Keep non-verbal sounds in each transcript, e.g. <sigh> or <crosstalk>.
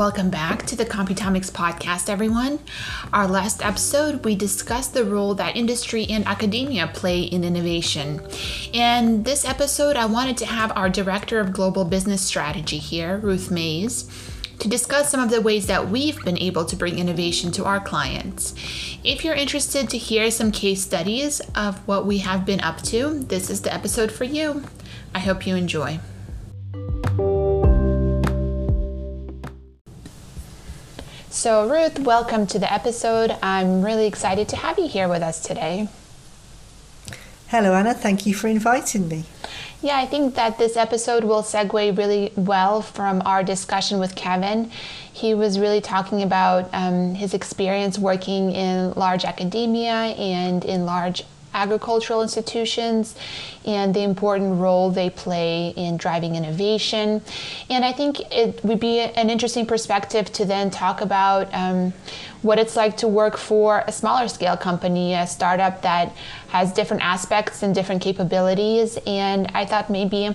Welcome back to the Computomics podcast, everyone. Our last episode, we discussed the role that industry and academia play in innovation. And this episode, I wanted to have our Director of Global Business Strategy here, Ruth Mays, to discuss some of the ways that we've been able to bring innovation to our clients. If you're interested to hear some case studies of what we have been up to, this is the episode for you. I hope you enjoy. So, Ruth, welcome to the episode. I'm really excited to have you here with us today. Hello, Anna. Thank you for inviting me. Yeah, I think that this episode will segue really well from our discussion with Kevin. He was really talking about um, his experience working in large academia and in large agricultural institutions and the important role they play in driving innovation. And I think it would be an interesting perspective to then talk about um, what it's like to work for a smaller scale company, a startup that has different aspects and different capabilities. And I thought maybe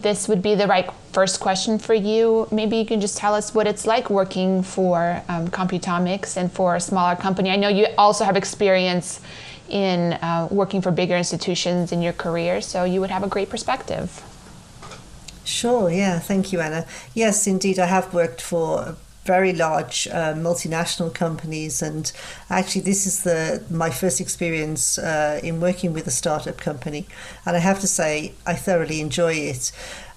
this would be the right first question for you. Maybe you can just tell us what it's like working for um, Computomics and for a smaller company. I know you also have experience in uh, working for bigger institutions in your career, so you would have a great perspective. Sure, yeah, thank you, Anna. Yes, indeed, I have worked for very large uh, multinational companies and actually this is the my first experience uh, in working with a startup company and I have to say I thoroughly enjoy it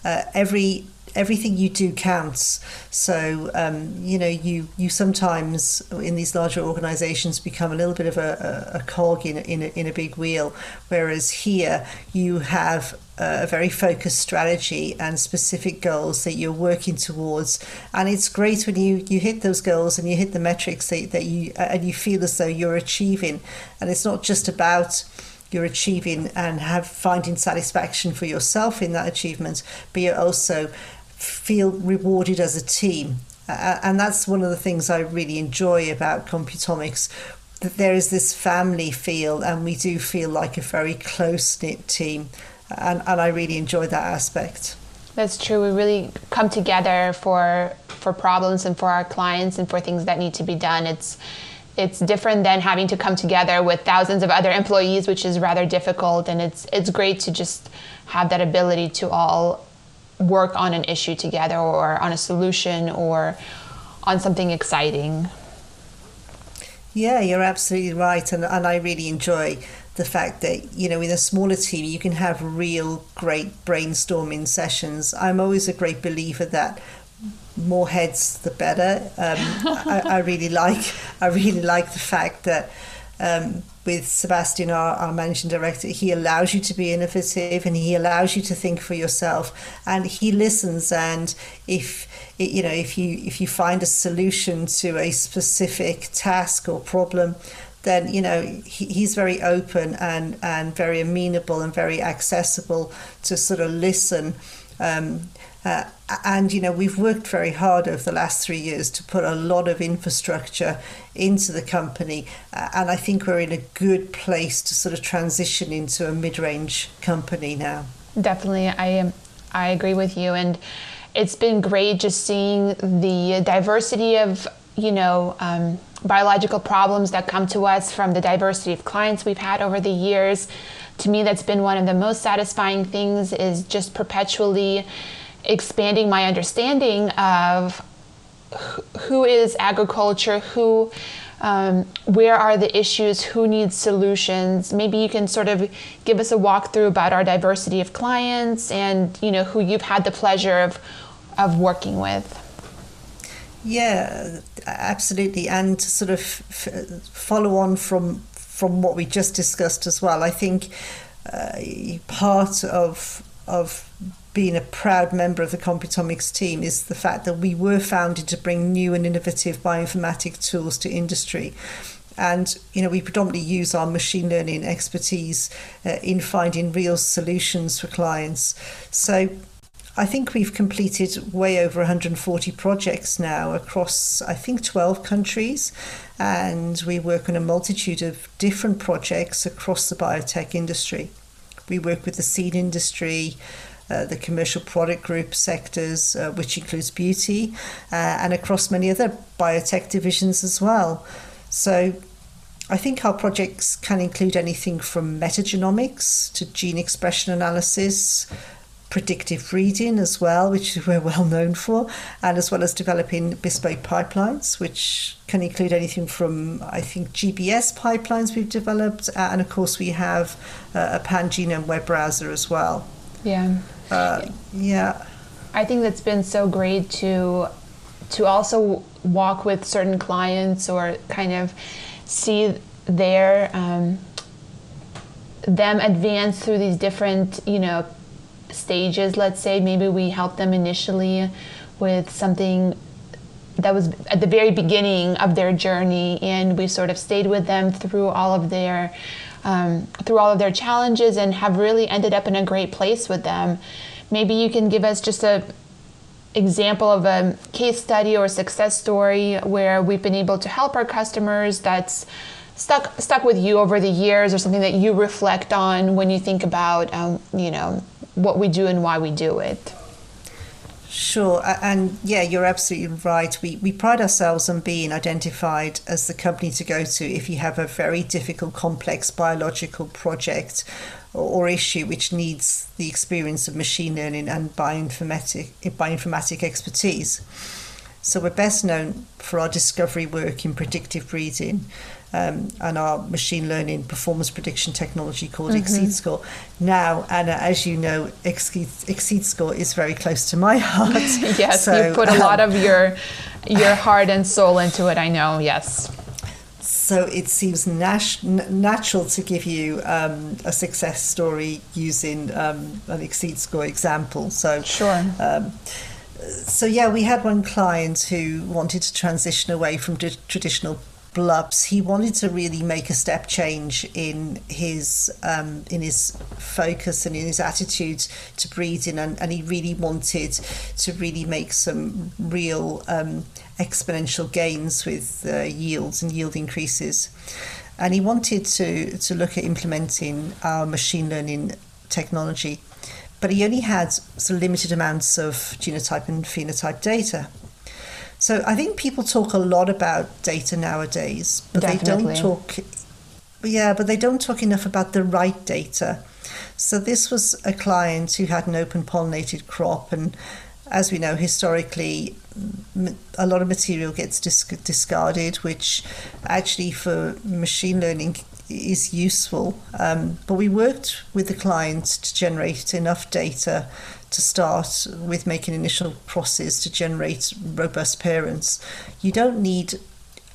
uh, every everything you do counts. So um, you know you you sometimes in these larger organisations become a little bit of a, a, a cog in in a, in a big wheel, whereas here you have a very focused strategy and specific goals that you're working towards and it's great when you you hit those goals and you hit the metrics that, that you and you feel as though you're achieving and it's not just about you're achieving and have finding satisfaction for yourself in that achievement but you're also feel rewarded as a team. Uh, and that's one of the things I really enjoy about Computomics that there is this family feel, and we do feel like a very close knit team. And, and I really enjoy that aspect. That's true. We really come together for for problems and for our clients and for things that need to be done. It's it's different than having to come together with thousands of other employees, which is rather difficult. And it's it's great to just have that ability to all work on an issue together or on a solution or on something exciting. Yeah, you're absolutely right. And, and I really enjoy the fact that, you know, in a smaller team, you can have real great brainstorming sessions. I'm always a great believer that more heads, the better. Um, I, I really <laughs> like, I really like the fact that um, with Sebastian, our, our managing director, he allows you to be innovative and he allows you to think for yourself, and he listens. And if you know, if you if you find a solution to a specific task or problem, then you know he, he's very open and and very amenable and very accessible to sort of listen. Um, uh, and you know we've worked very hard over the last three years to put a lot of infrastructure into the company, uh, and I think we're in a good place to sort of transition into a mid-range company now. Definitely, I am. I agree with you, and it's been great just seeing the diversity of you know. Um, biological problems that come to us from the diversity of clients we've had over the years to me that's been one of the most satisfying things is just perpetually expanding my understanding of who is agriculture, who, um, where are the issues, who needs solutions. Maybe you can sort of give us a walkthrough about our diversity of clients and you know who you've had the pleasure of of working with. Yeah, absolutely, and to sort of f- follow on from from what we just discussed as well. I think uh, part of of being a proud member of the Computomics team is the fact that we were founded to bring new and innovative bioinformatic tools to industry. And you know we predominantly use our machine learning expertise uh, in finding real solutions for clients. So I think we've completed way over 140 projects now across, I think, 12 countries. And we work on a multitude of different projects across the biotech industry. We work with the seed industry, uh, the commercial product group sectors, uh, which includes beauty, uh, and across many other biotech divisions as well. So I think our projects can include anything from metagenomics to gene expression analysis, predictive breeding as well, which <laughs> we're well known for, and as well as developing bespoke pipelines, which can include anything from, I think, GBS pipelines we've developed, uh, and of course, we have a pan genome web browser as well. Yeah. Uh, yeah. I think that's been so great to to also walk with certain clients or kind of see their um, them advance through these different you know stages let's say maybe we help them initially with something that was at the very beginning of their journey and we sort of stayed with them through all of their um, through all of their challenges and have really ended up in a great place with them. Maybe you can give us just a example of a case study or success story where we've been able to help our customers that's stuck stuck with you over the years or something that you reflect on when you think about um, you know what we do and why we do it Sure, and yeah, you're absolutely right. We, we pride ourselves on being identified as the company to go to if you have a very difficult, complex biological project or, or issue which needs the experience of machine learning and bioinformatic, bioinformatic expertise. So we're best known for our discovery work in predictive breeding um, and our machine learning performance prediction technology called mm-hmm. Score. Now, Anna, as you know, xSeedScore is very close to my <laughs> heart. <laughs> yes, so, you put a um, lot of your your heart and soul into it. I know. Yes. So it seems nat- natural to give you um, a success story using um, an xSeedScore example. So sure. Um, so yeah, we had one client who wanted to transition away from di- traditional blubs, he wanted to really make a step change in his um, in his focus and in his attitude to breeding, and, and he really wanted to really make some real um, exponential gains with uh, yields and yield increases. And he wanted to to look at implementing our machine learning technology, but he only had some limited amounts of genotype and phenotype data. So I think people talk a lot about data nowadays, but Definitely. they don't talk. Yeah, but they don't talk enough about the right data. So this was a client who had an open pollinated crop, and as we know, historically, a lot of material gets discarded, which actually for machine learning is useful. Um, but we worked with the client to generate enough data to start with making initial crosses to generate robust parents. You don't need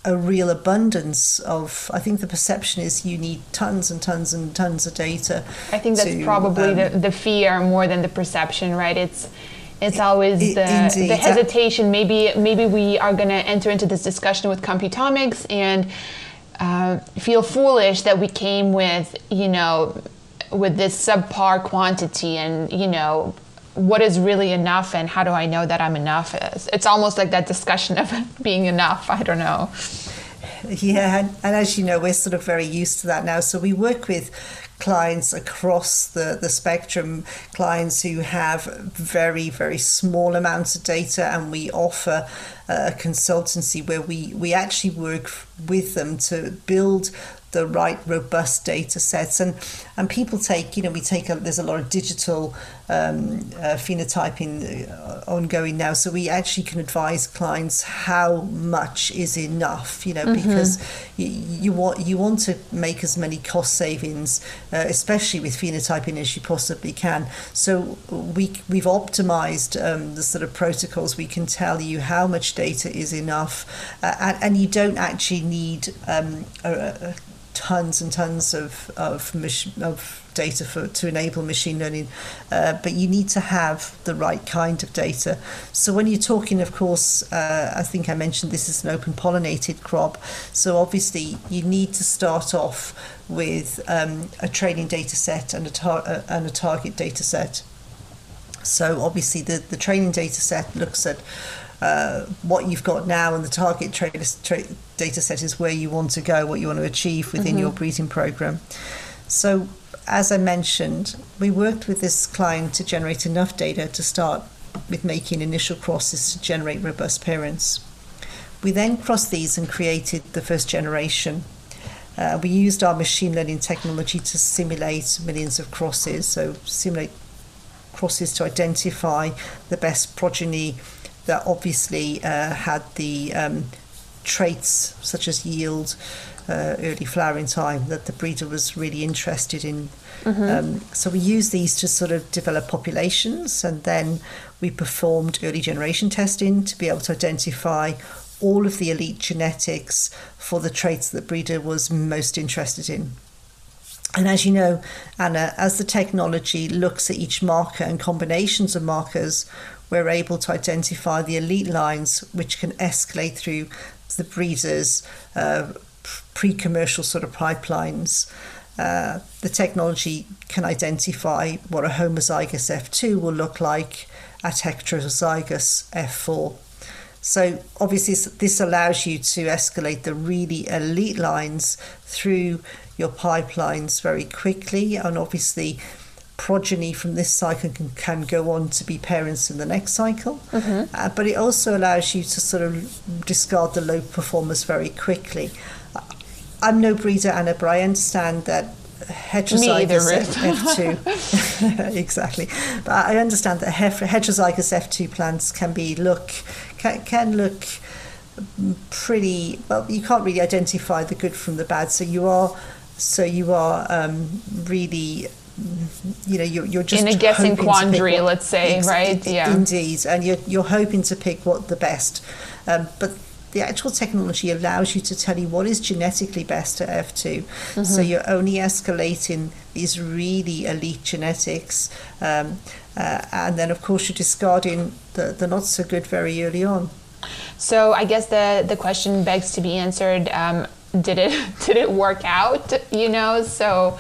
a real abundance of i think the perception is you need tons and tons and tons of data i think that's to, probably um, the, the fear more than the perception right it's it's always it, the, indeed. the hesitation maybe maybe we are going to enter into this discussion with computomics and uh, feel foolish that we came with you know with this subpar quantity and you know what is really enough and how do I know that I'm enough is. It's almost like that discussion <laughs> of being enough. I don't know. Yeah, and, and, as you know, we're sort of very used to that now. So we work with clients across the, the spectrum, clients who have very, very small amounts of data, and we offer a consultancy where we, we actually work with them to build the right robust data sets and and people take you know we take a, there's a lot of digital um, uh, phenotyping uh, ongoing now. So we actually can advise clients how much is enough you know mm-hmm. because you, you want you want to make as many cost savings uh, especially with phenotyping as you possibly can. So we we've optimized um, the sort of protocols. We can tell you how much data is enough uh, and, and you don't actually need um, a, a tons and tons of of, of data for to enable machine learning, uh, but you need to have the right kind of data. So when you're talking, of course, uh, I think I mentioned this is an open pollinated crop. So obviously you need to start off with um, a training data set and a tar- uh, and a target data set. So obviously the the training data set looks at uh, what you've got now and the target tra- tra- data set is where you want to go, what you want to achieve within mm-hmm. your breeding program. So as I mentioned, we worked with this client to generate enough data to start with making initial crosses to generate robust parents. We then crossed these and created the first generation. Uh, we used our machine learning technology to simulate millions of crosses, so simulate crosses to identify the best progeny that obviously uh, had the um, traits such as yield, uh, early flowering time that the breeder was really interested in. Mm-hmm. Um, so we use these to sort of develop populations, and then we performed early generation testing to be able to identify all of the elite genetics for the traits that the breeder was most interested in. And as you know, Anna, as the technology looks at each marker and combinations of markers, we're able to identify the elite lines which can escalate through the breeders' uh, pre commercial sort of pipelines. Uh, the technology can identify what a homozygous F2 will look like at heterozygous F4. So obviously this allows you to escalate the really elite lines through your pipelines very quickly and obviously progeny from this cycle can, can go on to be parents in the next cycle. Mm-hmm. Uh, but it also allows you to sort of discard the low performers very quickly. I'm no breeder, Anna, but I understand that heterozygous F2 <laughs> <laughs> exactly but I understand that heterozygous F2 plants can be look can, can look pretty well you can't really identify the good from the bad so you are so you are um, really you know you're, you're just in a guessing quandary what, let's say ex- right yeah indeed and you're, you're hoping to pick what the best um, but the actual technology allows you to tell you what is genetically best at F2. Mm-hmm. So you're only escalating these really elite genetics. Um, uh, and then, of course, you're discarding the, the not so good very early on. So I guess the, the question begs to be answered um, did it <laughs> did it work out you know so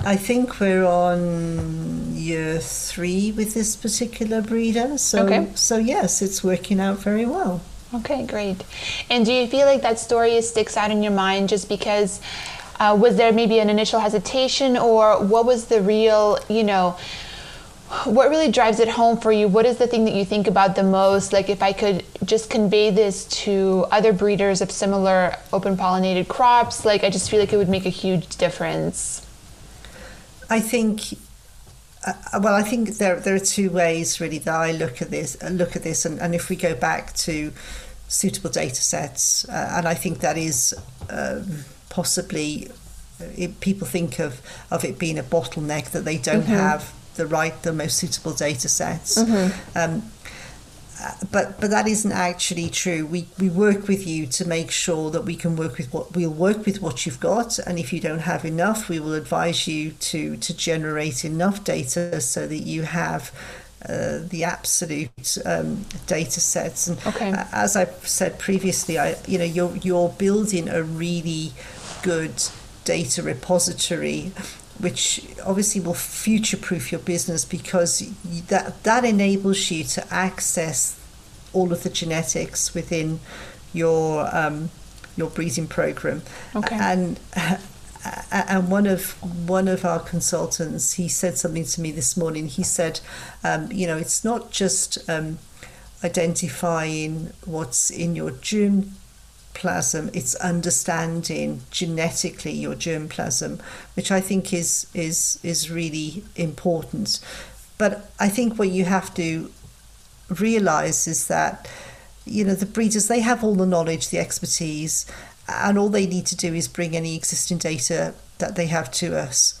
I think we're on year three with this particular breeder. So, okay. so yes, it's working out very well. Okay, great. And do you feel like that story sticks out in your mind just because uh, was there maybe an initial hesitation, or what was the real, you know? what really drives it home for you? What is the thing that you think about the most? Like, if I could just convey this to other breeders of similar open pollinated crops, like, I just feel like it would make a huge difference. I think. Uh, well, I think there there are two ways really that I look at this. Uh, look at this, and, and if we go back to suitable data sets, uh, and I think that is um, possibly uh, it, people think of of it being a bottleneck that they don't mm-hmm. have the right the most suitable data sets. Mm-hmm. Um, but but that isn't actually true. We we work with you to make sure that we can work with what we'll work with what you've got, and if you don't have enough, we will advise you to to generate enough data so that you have. Uh, the absolute um, data sets, and okay. uh, as I've said previously, I you know you're you're building a really good data repository which obviously will future proof your business because that that enables you to access all of the genetics within your um, your breeding program okay. and <laughs> and one of one of our consultants he said something to me this morning he said um, you know it's not just um, identifying what's in your germ plasm, it's understanding genetically your germplasm, which I think is is is really important. But I think what you have to realize is that you know the breeders they have all the knowledge, the expertise, and all they need to do is bring any existing data that they have to us.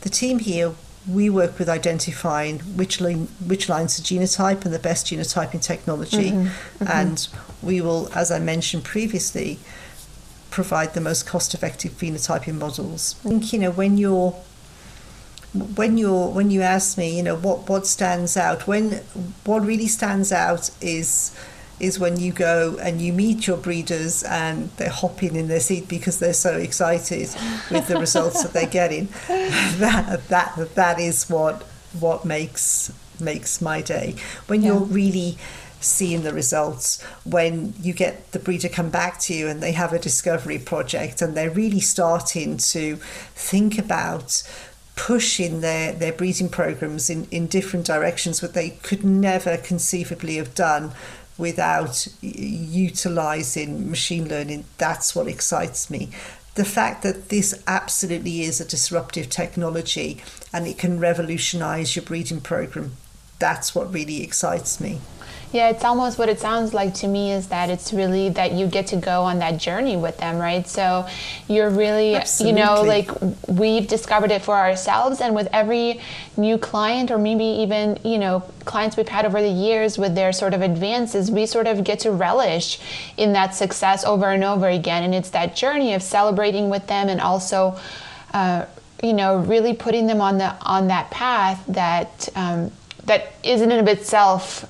The team here we work with identifying which line, which lines of genotype and the best genotyping technology, mm-hmm, mm-hmm. and we will, as I mentioned previously, provide the most cost-effective phenotyping models. I think you know when you're when you're when you ask me, you know what what stands out. When what really stands out is is when you go and you meet your breeders and they're hopping in their seat because they're so excited with the results that they're getting. <laughs> That that that is what what makes makes my day. When yeah. you're really seeing the results when you get the breeder come back to you and they have a discovery project and they're really starting to think about pushing their, their breeding programs in, in different directions what they could never conceivably have done without utilizing machine learning that's what excites me. The fact that this absolutely is a disruptive technology and it can revolutionize your breeding program that's what really excites me yeah, it's almost what it sounds like to me is that it's really that you get to go on that journey with them, right? So you're really, Absolutely. you know, like we've discovered it for ourselves, and with every new client, or maybe even, you know, clients we've had over the years with their sort of advances, we sort of get to relish in that success over and over again. And it's that journey of celebrating with them and also, uh, you know, really putting them on the on that path that um, that isn't in of itself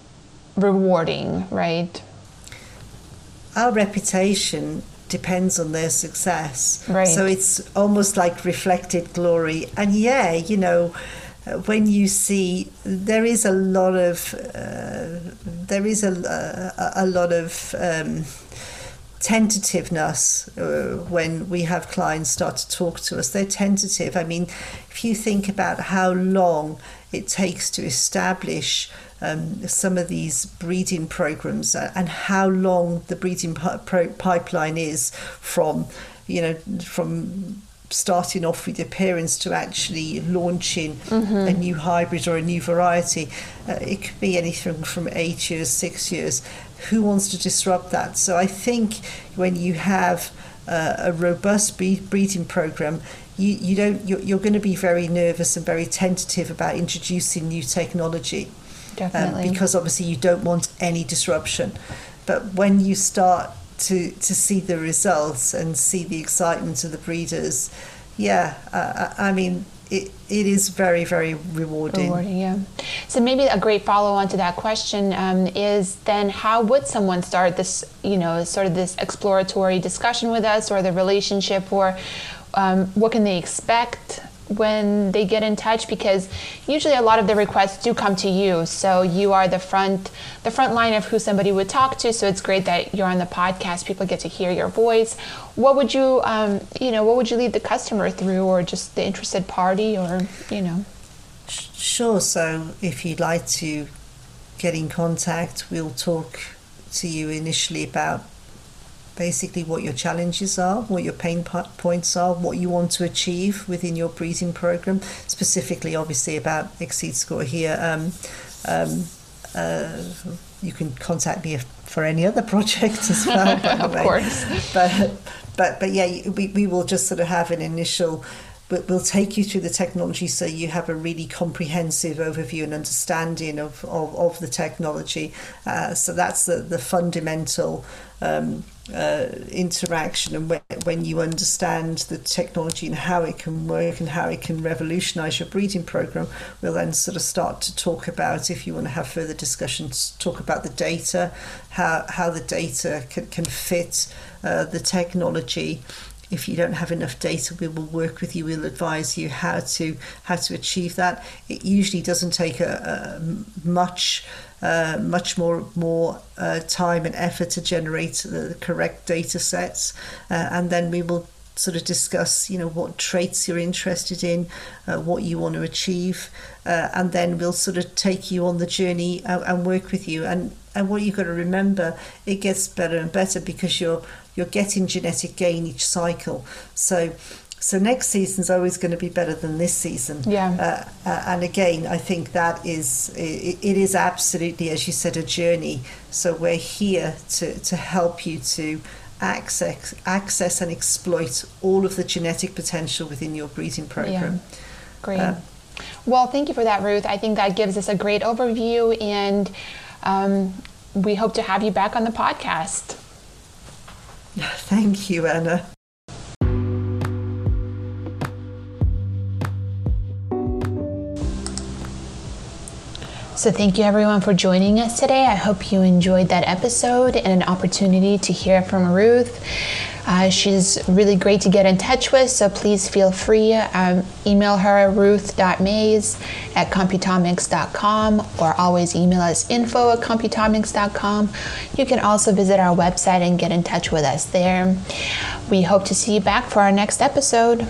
rewarding, right? Our reputation depends on their success. Right. So it's almost like reflected glory. And yeah, you know, when you see there is a lot of uh, there is a, a, a lot of um, tentativeness uh, when we have clients start to talk to us. They're tentative. I mean, if you think about how long it takes to establish um, some of these breeding programs and how long the breeding pipeline is from, you know, from starting off with parents to actually launching mm-hmm. a new hybrid or a new variety. Uh, it could be anything from eight years, six years. Who wants to disrupt that? So I think when you have uh, a robust breeding program, you, you don't you're, you're going to be very nervous and very tentative about introducing new technology. Definitely. Um, because obviously you don't want any disruption. But when you start to, to see the results and see the excitement of the breeders, yeah, uh, I mean, it, it is very, very rewarding. Rewarding, yeah. So maybe a great follow on to that question um, is then how would someone start this, you know, sort of this exploratory discussion with us or the relationship or um, what can they expect? When they get in touch because usually a lot of the requests do come to you. So you are the front the front line of who somebody would talk to. So it's great that you're on the podcast. People get to hear your voice. What would you um, you know what would you lead the customer through or just the interested party or you know? Sure. So if you'd like to get in contact we'll talk to you initially about basically what your challenges are, what your pain points are, what you want to achieve within your breeding program, specifically, obviously, about xSeedScore here. Um, um, uh, you can contact me for any other <laughs> project as well. of course. But, but, but yeah, we, we will just sort of have an initial but we'll take you through the technology so you have a really comprehensive overview and understanding of, of, of the technology. Uh, so that's the, the fundamental um, uh, interaction and when, when you understand the technology and how it can work and how it can revolutionize your breeding program we'll then sort of start to talk about if you want to have further discussions talk about the data how, how the data can, can fit uh, the technology if you don't have enough data we will work with you we'll advise you how to how to achieve that. It usually doesn't take a, a much uh, much more more uh, time and effort to generate the correct data sets, uh, and then we will sort of discuss, you know, what traits you're interested in, uh, what you want to achieve, uh, and then we'll sort of take you on the journey and, and work with you. And and what you've got to remember, it gets better and better because you're you're getting genetic gain each cycle. So so next season's always going to be better than this season. Yeah. Uh, uh, and again, I think that is it, it is absolutely, as you said, a journey. So we're here to to help you to access access and exploit all of the genetic potential within your breeding program. Yeah. Great. Uh, well, thank you for that, Ruth. I think that gives us a great overview, and um, we hope to have you back on the podcast. Thank you, Anna. So, thank you everyone for joining us today. I hope you enjoyed that episode and an opportunity to hear from Ruth. Uh, she's really great to get in touch with, so please feel free. Um, email her ruth.mays at computomics.com or always email us info at computomics.com. You can also visit our website and get in touch with us there. We hope to see you back for our next episode.